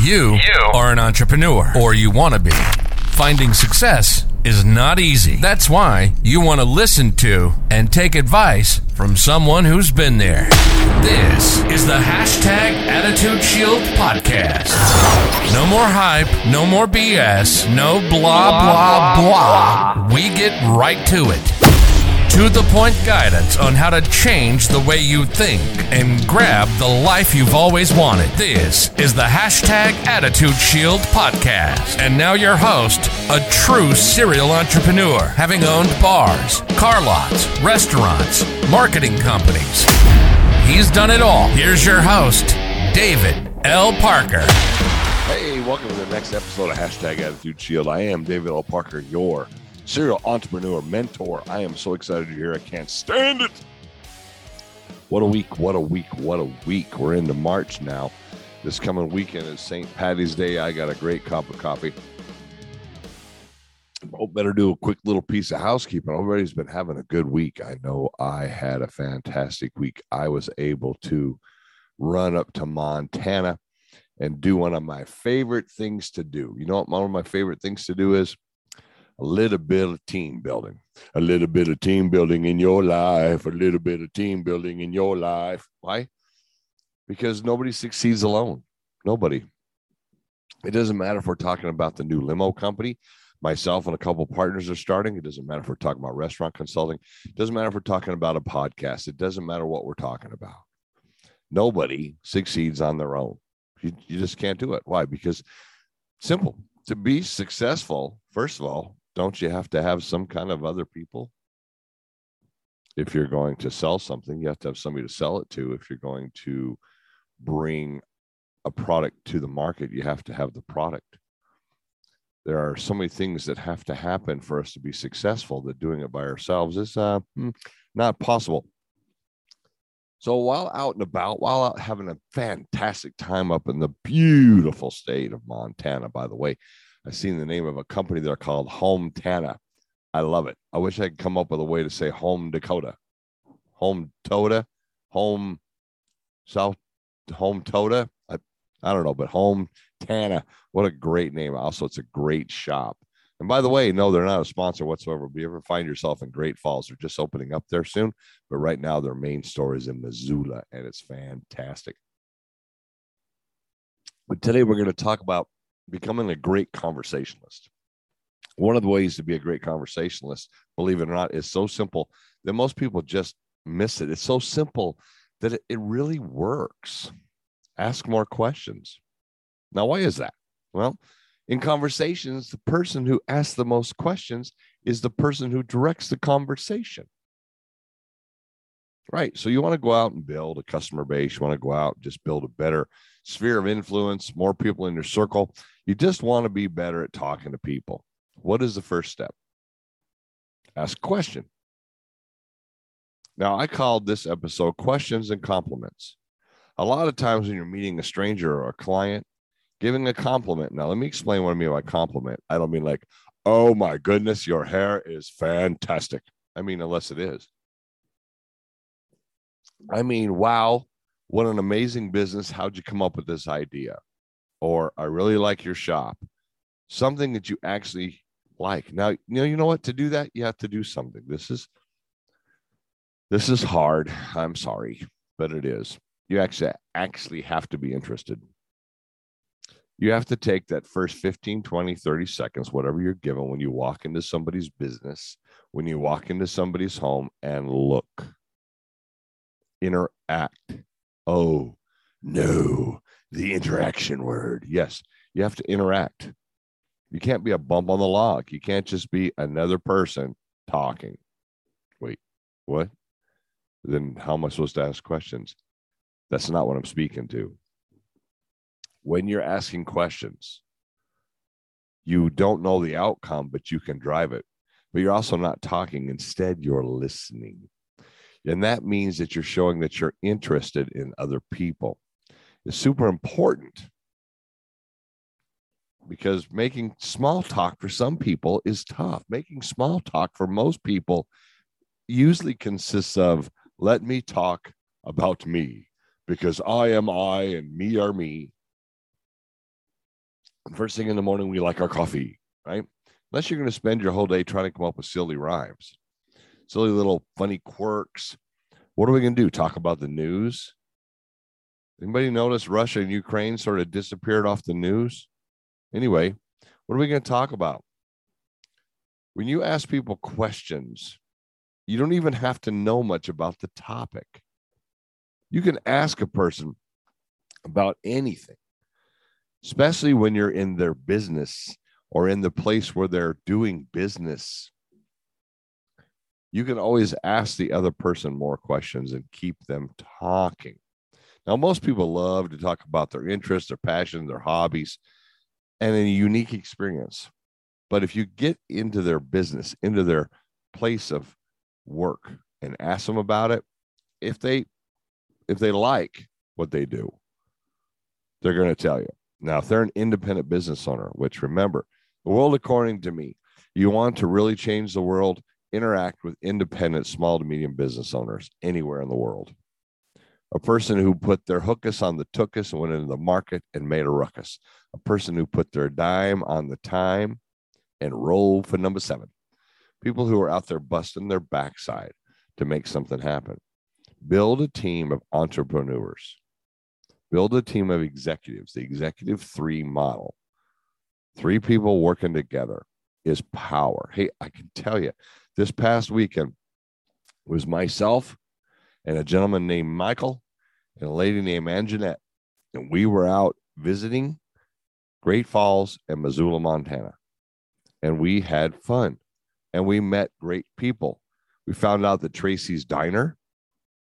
You, You. are an entrepreneur, or you want to be. Finding success is not easy. That's why you want to listen to and take advice from someone who's been there. This is the hashtag Attitude Shield podcast. No more hype, no more BS, no blah, blah, blah. We get right to it. To the point guidance on how to change the way you think and grab the life you've always wanted. This is the hashtag Attitude Shield podcast. And now your host, a true serial entrepreneur, having owned bars, car lots, restaurants, marketing companies. He's done it all. Here's your host, David L. Parker. Hey, welcome to the next episode of Hashtag Attitude Shield. I am David L. Parker, your serial entrepreneur mentor. I am so excited you're here. I can't stand it. What a week, what a week, what a week. We're into March now. This coming weekend is St. Patty's Day. I got a great cup of coffee. Oh, better do a quick little piece of housekeeping. Everybody's been having a good week. I know I had a fantastic week. I was able to run up to Montana and do one of my favorite things to do. You know what one of my favorite things to do is? A little bit of team building. A little bit of team building in your life. A little bit of team building in your life. Why? Because nobody succeeds alone. Nobody. It doesn't matter if we're talking about the new limo company. Myself and a couple partners are starting. It doesn't matter if we're talking about restaurant consulting. It doesn't matter if we're talking about a podcast. It doesn't matter what we're talking about. Nobody succeeds on their own. You, you just can't do it. Why? Because simple. To be successful, first of all, don't you have to have some kind of other people? If you're going to sell something, you have to have somebody to sell it to. If you're going to bring a product to the market, you have to have the product. There are so many things that have to happen for us to be successful that doing it by ourselves is uh, hmm, not possible. So while out and about, while out having a fantastic time up in the beautiful state of Montana, by the way, I seen the name of a company there called Home Tana. I love it. I wish I could come up with a way to say Home Dakota, Home Toda, Home South, Home Toda. I, I don't know, but Home Tana. What a great name. Also, it's a great shop. And by the way, no, they're not a sponsor whatsoever. If you ever find yourself in Great Falls, they're just opening up there soon. But right now, their main store is in Missoula, and it's fantastic. But today, we're going to talk about becoming a great conversationalist. One of the ways to be a great conversationalist, believe it or not, is so simple that most people just miss it. It's so simple that it, it really works. Ask more questions. Now, why is that? Well, in conversations, the person who asks the most questions is the person who directs the conversation. Right. So you want to go out and build a customer base. You want to go out and just build a better sphere of influence, more people in your circle. You just want to be better at talking to people. What is the first step? Ask a question. Now, I called this episode Questions and Compliments. A lot of times when you're meeting a stranger or a client, giving a compliment. Now, let me explain what I mean by compliment. I don't mean like, oh my goodness, your hair is fantastic. I mean, unless it is. I mean, wow, what an amazing business. How'd you come up with this idea? Or I really like your shop. Something that you actually like. Now, you know, you know what? To do that, you have to do something. This is this is hard. I'm sorry, but it is. You actually actually have to be interested. You have to take that first 15, 20, 30 seconds, whatever you're given when you walk into somebody's business, when you walk into somebody's home and look interact. Oh, no, the interaction word. Yes, you have to interact. You can't be a bump on the log. You can't just be another person talking. Wait, what? Then how am I supposed to ask questions? That's not what I'm speaking to. When you're asking questions, you don't know the outcome, but you can drive it. But you're also not talking. Instead, you're listening. And that means that you're showing that you're interested in other people. It's super important because making small talk for some people is tough. Making small talk for most people usually consists of let me talk about me because I am I and me are me. First thing in the morning, we like our coffee, right? Unless you're going to spend your whole day trying to come up with silly rhymes, silly little funny quirks. What are we going to do? Talk about the news? Anybody notice Russia and Ukraine sort of disappeared off the news? Anyway, what are we going to talk about? When you ask people questions, you don't even have to know much about the topic. You can ask a person about anything, especially when you're in their business or in the place where they're doing business. You can always ask the other person more questions and keep them talking. Now, most people love to talk about their interests, their passions, their hobbies, and a unique experience. But if you get into their business, into their place of work and ask them about it, if they if they like what they do, they're going to tell you. Now, if they're an independent business owner, which remember, the world according to me, you want to really change the world, interact with independent small to medium business owners anywhere in the world. A person who put their hookus on the tookus and went into the market and made a ruckus. A person who put their dime on the time and rolled for number seven. People who are out there busting their backside to make something happen. Build a team of entrepreneurs. Build a team of executives. The executive three model. Three people working together is power. Hey, I can tell you, this past weekend was myself and a gentleman named Michael and a lady named Anjanette. And we were out visiting Great Falls and Missoula, Montana. And we had fun and we met great people. We found out that Tracy's Diner,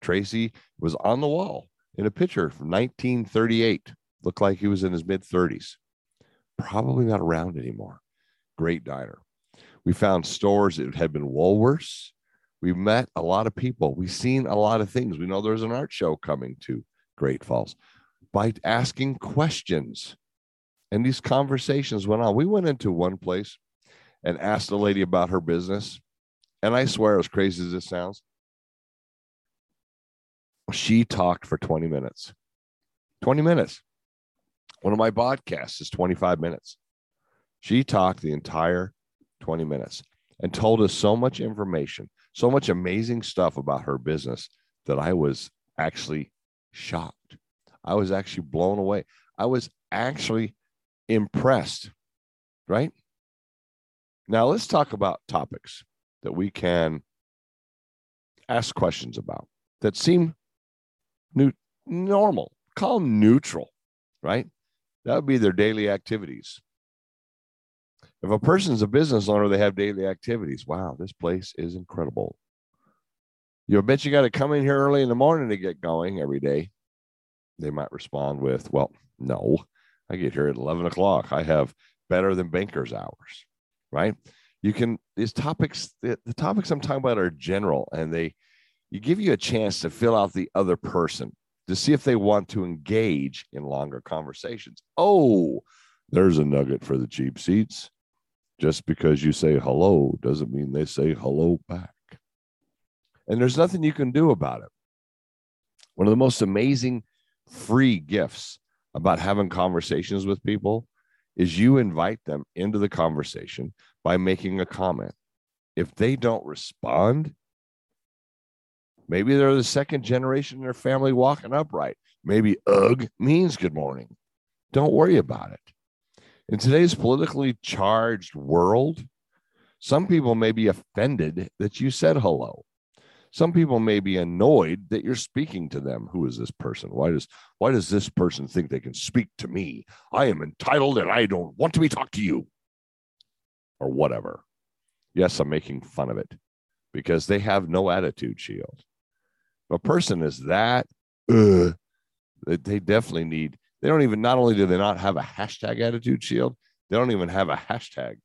Tracy was on the wall in a picture from 1938. Looked like he was in his mid 30s. Probably not around anymore. Great diner. We found stores that had been Woolworths. We met a lot of people. We've seen a lot of things. We know there's an art show coming to Great Falls by asking questions. And these conversations went on. We went into one place and asked a lady about her business. And I swear, as crazy as this sounds, she talked for 20 minutes. 20 minutes. One of my podcasts is 25 minutes. She talked the entire 20 minutes and told us so much information, so much amazing stuff about her business that I was actually shocked. I was actually blown away. I was actually impressed, right? Now, let's talk about topics that we can ask questions about that seem new, normal, call them neutral, right? That would be their daily activities. If a person's a business owner, they have daily activities. Wow, this place is incredible. You bet you got to come in here early in the morning to get going every day. They might respond with, Well, no, I get here at 11 o'clock. I have better than banker's hours, right? You can, these topics, the, the topics I'm talking about are general and they, you give you a chance to fill out the other person to see if they want to engage in longer conversations. Oh, there's a nugget for the cheap seats. Just because you say hello doesn't mean they say hello back. And there's nothing you can do about it. One of the most amazing free gifts about having conversations with people is you invite them into the conversation by making a comment. If they don't respond, Maybe they're the second generation in their family walking upright. Maybe ugh means good morning. Don't worry about it. In today's politically charged world, some people may be offended that you said hello. Some people may be annoyed that you're speaking to them. Who is this person? Why does why does this person think they can speak to me? I am entitled and I don't want to be talked to you. Or whatever. Yes, I'm making fun of it because they have no attitude shield a person is that, uh, they definitely need, they don't even, not only do they not have a hashtag attitude shield, they don't even have a hashtag.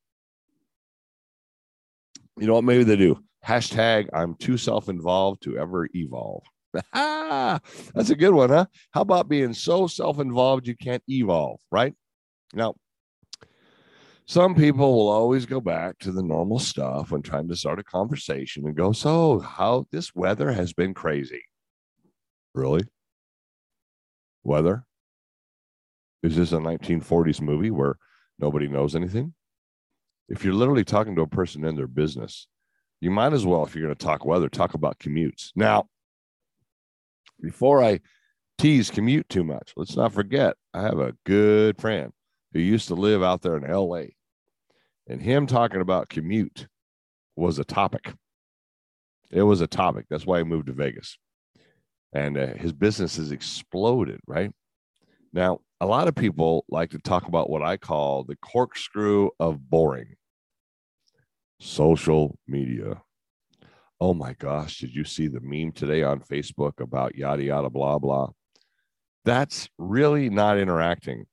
You know what? Maybe they do. Hashtag I'm too self involved to ever evolve. That's a good one, huh? How about being so self involved you can't evolve, right? Now, some people will always go back to the normal stuff when trying to start a conversation and go, So, how this weather has been crazy. Really? Weather? Is this a 1940s movie where Nobody knows anything. If you're literally talking to a person in their business, you might as well, if you're going to talk weather, talk about commutes. Now, before I tease commute too much, let's not forget I have a good friend who used to live out there in LA, and him talking about commute was a topic. It was a topic. That's why he moved to Vegas. And uh, his business has exploded, right? Now, a lot of people like to talk about what I call the corkscrew of boring social media. Oh my gosh, did you see the meme today on Facebook about yada, yada, blah, blah? That's really not interacting.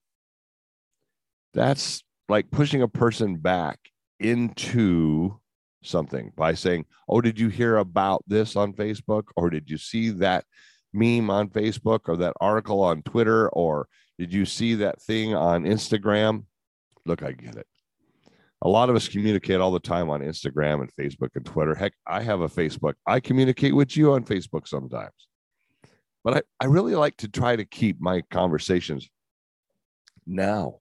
That's like pushing a person back into something by saying, Oh, did you hear about this on Facebook? Or did you see that meme on Facebook or that article on Twitter? Or did you see that thing on Instagram? Look, I get it. A lot of us communicate all the time on Instagram and Facebook and Twitter. Heck, I have a Facebook. I communicate with you on Facebook sometimes. But I, I really like to try to keep my conversations now.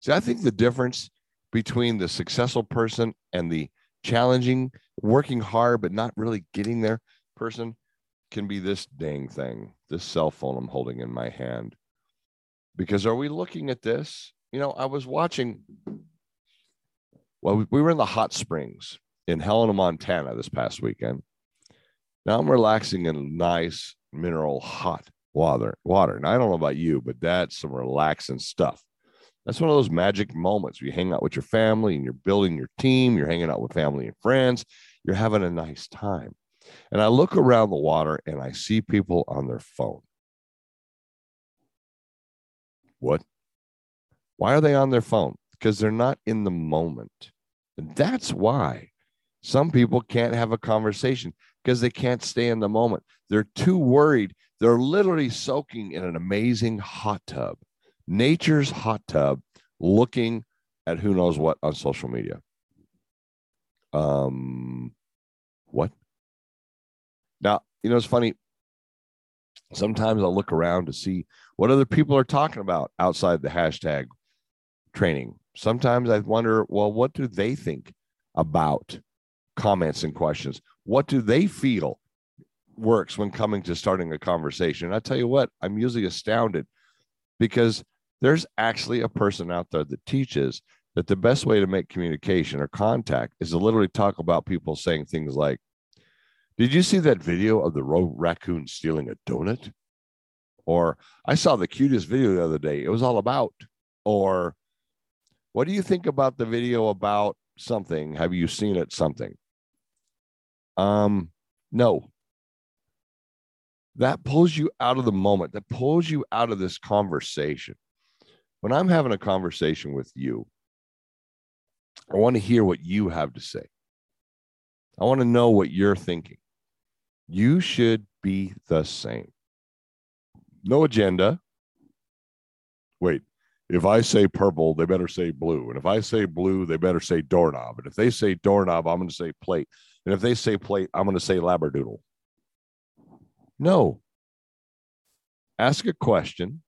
See, I think the difference between the successful person and the challenging, working hard, but not really getting there person can be this dang thing, this cell phone I'm holding in my hand. Because are we looking at this? You know, I was watching, well, we were in the hot springs in Helena, Montana this past weekend. Now I'm relaxing in nice mineral hot water. Water. And I don't know about you, but that's some relaxing stuff. That's one of those magic moments you hang out with your family and you're building your team, you're hanging out with family and friends, you're having a nice time. And I look around the water and I see people on their phone. What? Why are they on their phone? Because they're not in the moment. That's why some people can't have a conversation because they can't stay in the moment. They're too worried. They're literally soaking in an amazing hot tub nature's hot tub looking at who knows what on social media. Um, what? Now, you know, it's funny. Sometimes I'll look around to see what other people are talking about outside the hashtag training. Sometimes I wonder, well, what do they think about comments and questions? What do they feel works when coming to starting a conversation? And I tell you what, I'm usually astounded because there's actually a person out there that teaches that the best way to make communication or contact is to literally talk about people saying things like, Did you see that video of the raccoon stealing a donut? Or I saw the cutest video the other day. It was all about. Or what do you think about the video about something? Have you seen it? Something. Um, no. That pulls you out of the moment, that pulls you out of this conversation when I'm having a conversation with you, I want to hear what you have to say. I want to know what you're thinking. You should be the same. No agenda. Wait, if I say purple, they better say blue. And if I say blue, they better say doorknob. And if they say doorknob, I'm going to say plate. And if they say plate, I'm going to say labradoodle. No. Ask a question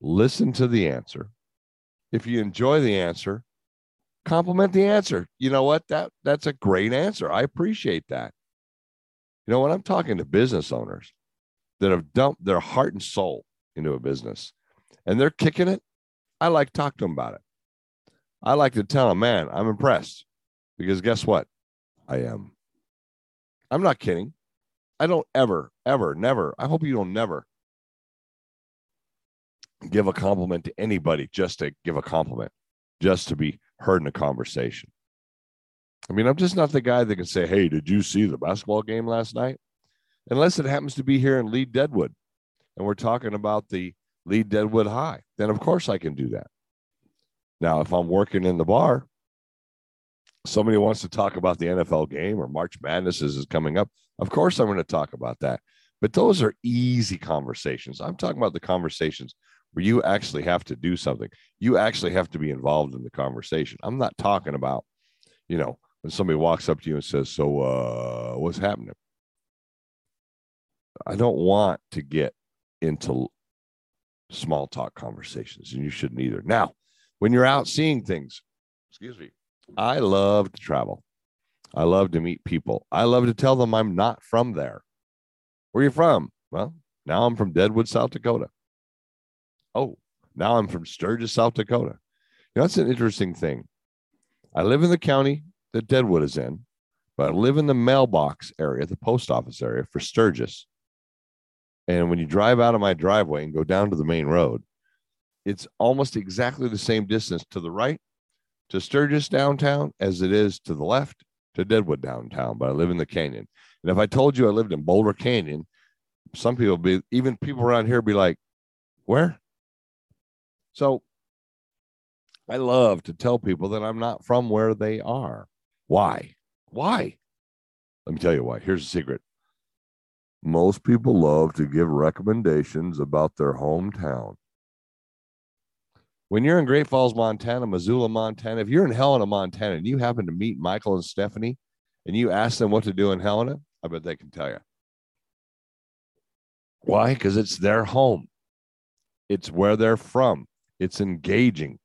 listen to the answer. If you enjoy the answer, compliment the answer. You know what? That that's a great answer. I appreciate that. You know, when I'm talking to business owners that have dumped their heart and soul into a business and they're kicking it, I like to talk to them about it. I like to tell them, man, I'm impressed because guess what? I am. I'm not kidding. I don't ever, ever, never. I hope you don't never give a compliment to anybody just to give a compliment, just to be heard in a conversation. I mean, I'm just not the guy that can say, Hey, did you see the basketball game last night? Unless it happens to be here in Lead Deadwood and we're talking about the Lead Deadwood High, then of course I can do that. Now, if I'm working in the bar, somebody wants to talk about the NFL game or March Madness is coming up, of course I'm going to talk about that. But those are easy conversations. I'm talking about the conversations where you actually have to do something. You actually have to be involved in the conversation. I'm not talking about, you know, when somebody walks up to you and says, So, uh, what's happening? I don't want to get into small talk conversations, and you shouldn't either. Now, when you're out seeing things. Excuse me. I love to travel. I love to meet people. I love to tell them I'm not from there. Where are you from? Well, now I'm from Deadwood, South Dakota. Oh, now I'm from Sturgis, South Dakota. You know, that's an interesting thing. I live in the county that Deadwood is in, but I live in the mailbox area, the post office area for Sturgis. And when you drive out of my driveway and go down to the main road, it's almost exactly the same distance to the right to Sturgis downtown as it is to the left to Deadwood downtown, but I live in the canyon. And if I told you I lived in Boulder Canyon, some people be even people around here be like, where? So I love to tell people that I'm not from where they are. Why? Why? Let me tell you why. Here's a secret. Most people love to give recommendations about their hometown. When you're in Great Falls, Montana, Missoula, Montana, if you're in Helena, Montana, and you happen to meet Michael and Stephanie and you ask them what to do in Helena, I bet they can tell you. Why? Because it's their home, it's where they're from, it's engaging.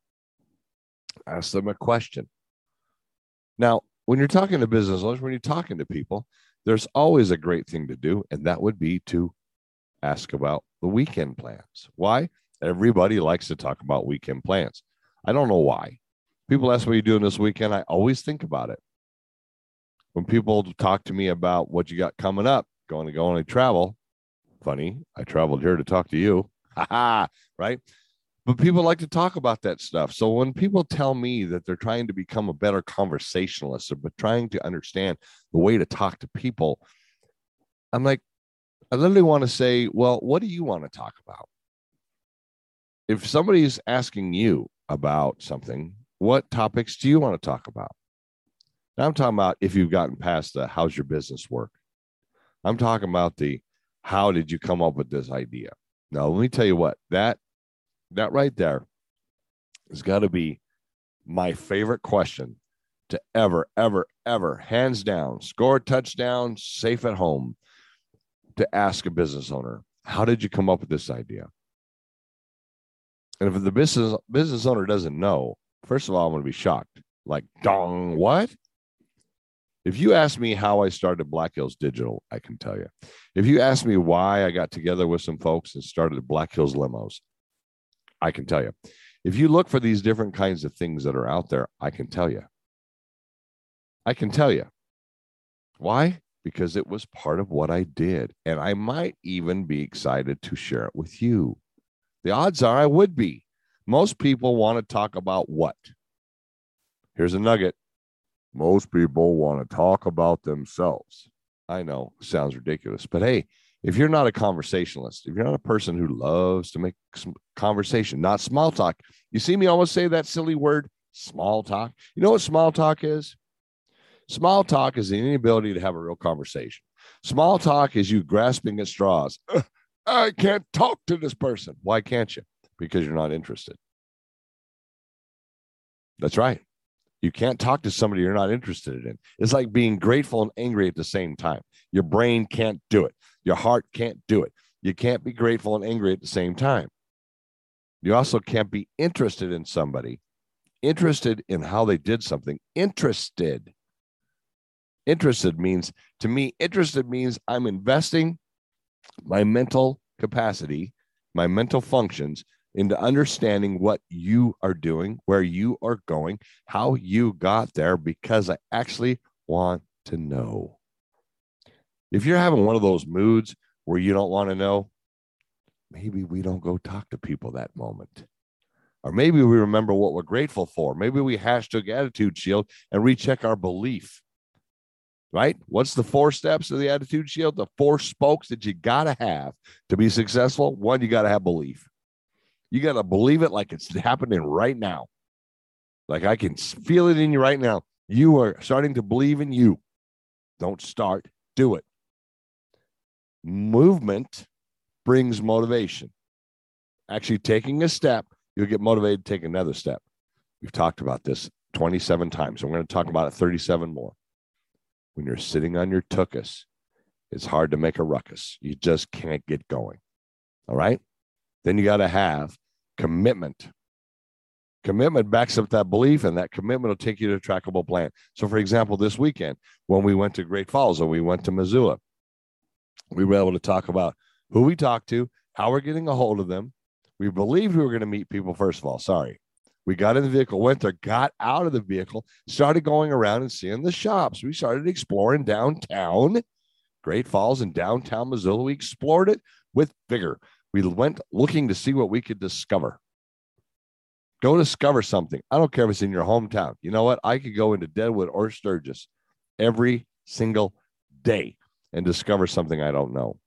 Ask them a question. Now, when you're talking to business owners, when you're talking to people, there's always a great thing to do, and that would be to ask about the weekend plans. Why? Everybody likes to talk about weekend plans. I don't know why. People ask what you're doing this weekend. I always think about it. When people talk to me about what you got coming up, going to go on a travel, funny, I traveled here to talk to you. Ha, ha, right? But people like to talk about that stuff. So when people tell me that they're trying to become a better conversationalist or but trying to understand the way to talk to people, I'm like, I literally want to say, well, what do you want to talk about? if somebody's asking you about something, what topics do you want to talk about? Now I'm talking about if you've gotten past the how's your business work. I'm talking about the how did you come up with this idea? Now let me tell you what that that right there has got to be my favorite question to ever, ever, ever, hands down, score touchdown, safe at home, to ask a business owner, how did you come up with this idea? And if the business business owner doesn't know, first of all, I'm going to be shocked. Like, dong, what? If you ask me how I started Black Hills Digital, I can tell you. If you ask me why I got together with some folks and started Black Hills Limos, I can tell you. If you look for these different kinds of things that are out there, I can tell you. I can tell you. Why? Because it was part of what I did. And I might even be excited to share it with you. The odds are I would be. Most people want to talk about what? Here's a nugget. Most people want to talk about themselves. I know, sounds ridiculous, but hey, if you're not a conversationalist, if you're not a person who loves to make conversation, not small talk, you see me almost say that silly word, small talk. You know what small talk is? Small talk is the inability to have a real conversation. Small talk is you grasping at straws. I can't talk to this person. Why can't you? Because you're not interested. That's right. You can't talk to somebody you're not interested in. It's like being grateful and angry at the same time. Your brain can't do it. Your heart can't do it. You can't be grateful and angry at the same time. You also can't be interested in somebody, interested in how they did something. Interested. Interested means, to me, interested means I'm investing my mental capacity, my mental functions into understanding what you are doing, where you are going, how you got there, because I actually want to know. If you're having one of those moods where you don't want to know, maybe we don't go talk to people that moment. Or maybe we remember what we're grateful for. Maybe we hashtag attitude shield and recheck our belief right? What's the four steps of the attitude shield? The four spokes that you got to have to be successful. One, you got to have belief. You got to believe it like it's happening right now. Like I can feel it in you right now. You are starting to believe in you. Don't start, do it. Movement brings motivation. Actually, taking a step, you'll get motivated to take another step. We've talked about this 27 times. I'm going to talk about it 37 more when you're sitting on your tuchus, it's hard to make a ruckus. You just can't get going. All right. Then you got to have commitment. Commitment backs up that belief, and that commitment will take you to a trackable plan. So, for example, this weekend, when we went to Great Falls and we went to Missoula, we were able to talk about who we talked to, how we're getting a hold of them. We believed we were going to meet people, first of all. Sorry. We got in the vehicle, went there, got out of the vehicle, started going around and seeing the shops. We started exploring downtown Great Falls and downtown Missoula. We explored it with vigor. We went looking to see what we could discover. Go discover something. I don't care if it's in your hometown. You know what? I could go into Deadwood or Sturgis every single day and discover something I don't know.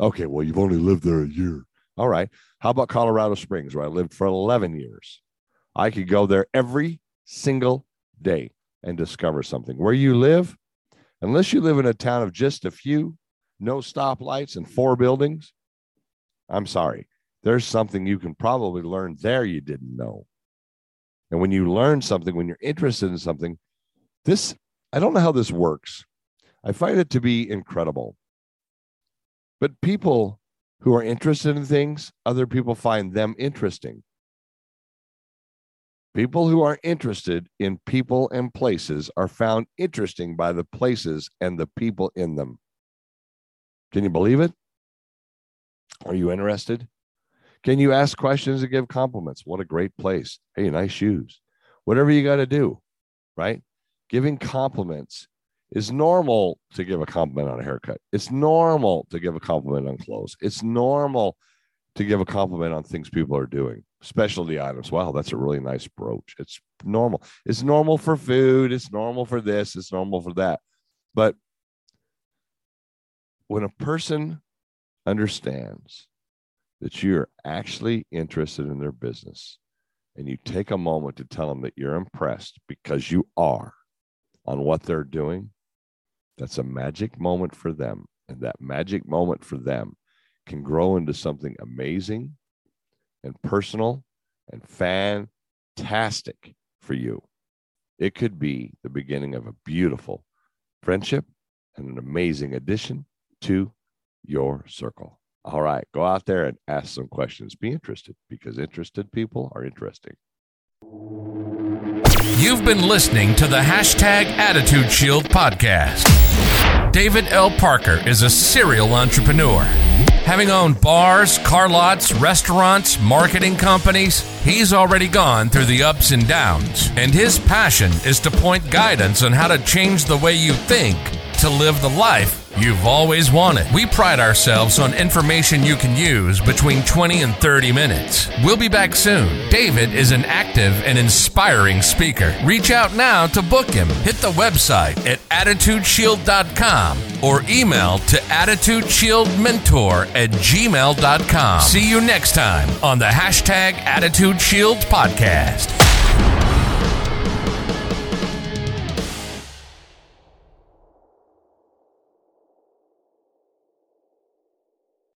Okay, well, you've only lived there a year. All right. How about Colorado Springs, where I lived for 11 years? I could go there every single day and discover something. Where you live, unless you live in a town of just a few, no stoplights and four buildings, I'm sorry. There's something you can probably learn there you didn't know. And when you learn something, when you're interested in something, this, I don't know how this works. I find it to be incredible. But people who are interested in things, other people find them interesting. People who are interested in people and places are found interesting by the places and the people in them. Can you believe it? Are you interested? Can you ask questions and give compliments? What a great place. Hey, nice shoes. Whatever you got to do, right? Giving compliments is normal to give a compliment on a haircut. It's normal to give a compliment on clothes. It's normal to give a compliment on things people are doing, specialty items. Wow, that's a really nice brooch. It's normal. It's normal for food. It's normal for this. It's normal for that. But when a person understands that you're actually interested in their business and you take a moment to tell them that you're impressed because you are on what they're doing, that's a magic moment for them. And that magic moment for them can grow into something amazing and personal and fantastic for you. It could be the beginning of a beautiful friendship and an amazing addition to your circle. All right, go out there and ask some questions. Be interested because interested people are interesting. You've been listening to the hashtag Attitude Shield podcast. David L. Parker is a serial entrepreneur. Having owned bars, car lots, restaurants, marketing companies, he's already gone through the ups and downs. And his passion is to point guidance on how to change the way you think to live the life you've always wanted. We pride ourselves on information you can use between 20 and 30 minutes. We'll be back soon. David is an active and inspiring speaker. Reach out now to book him. Hit the website at attitudeshield.com or email to attitudeshieldmentor at gmail.com. See you next time on the hashtag Attitude Shield podcast.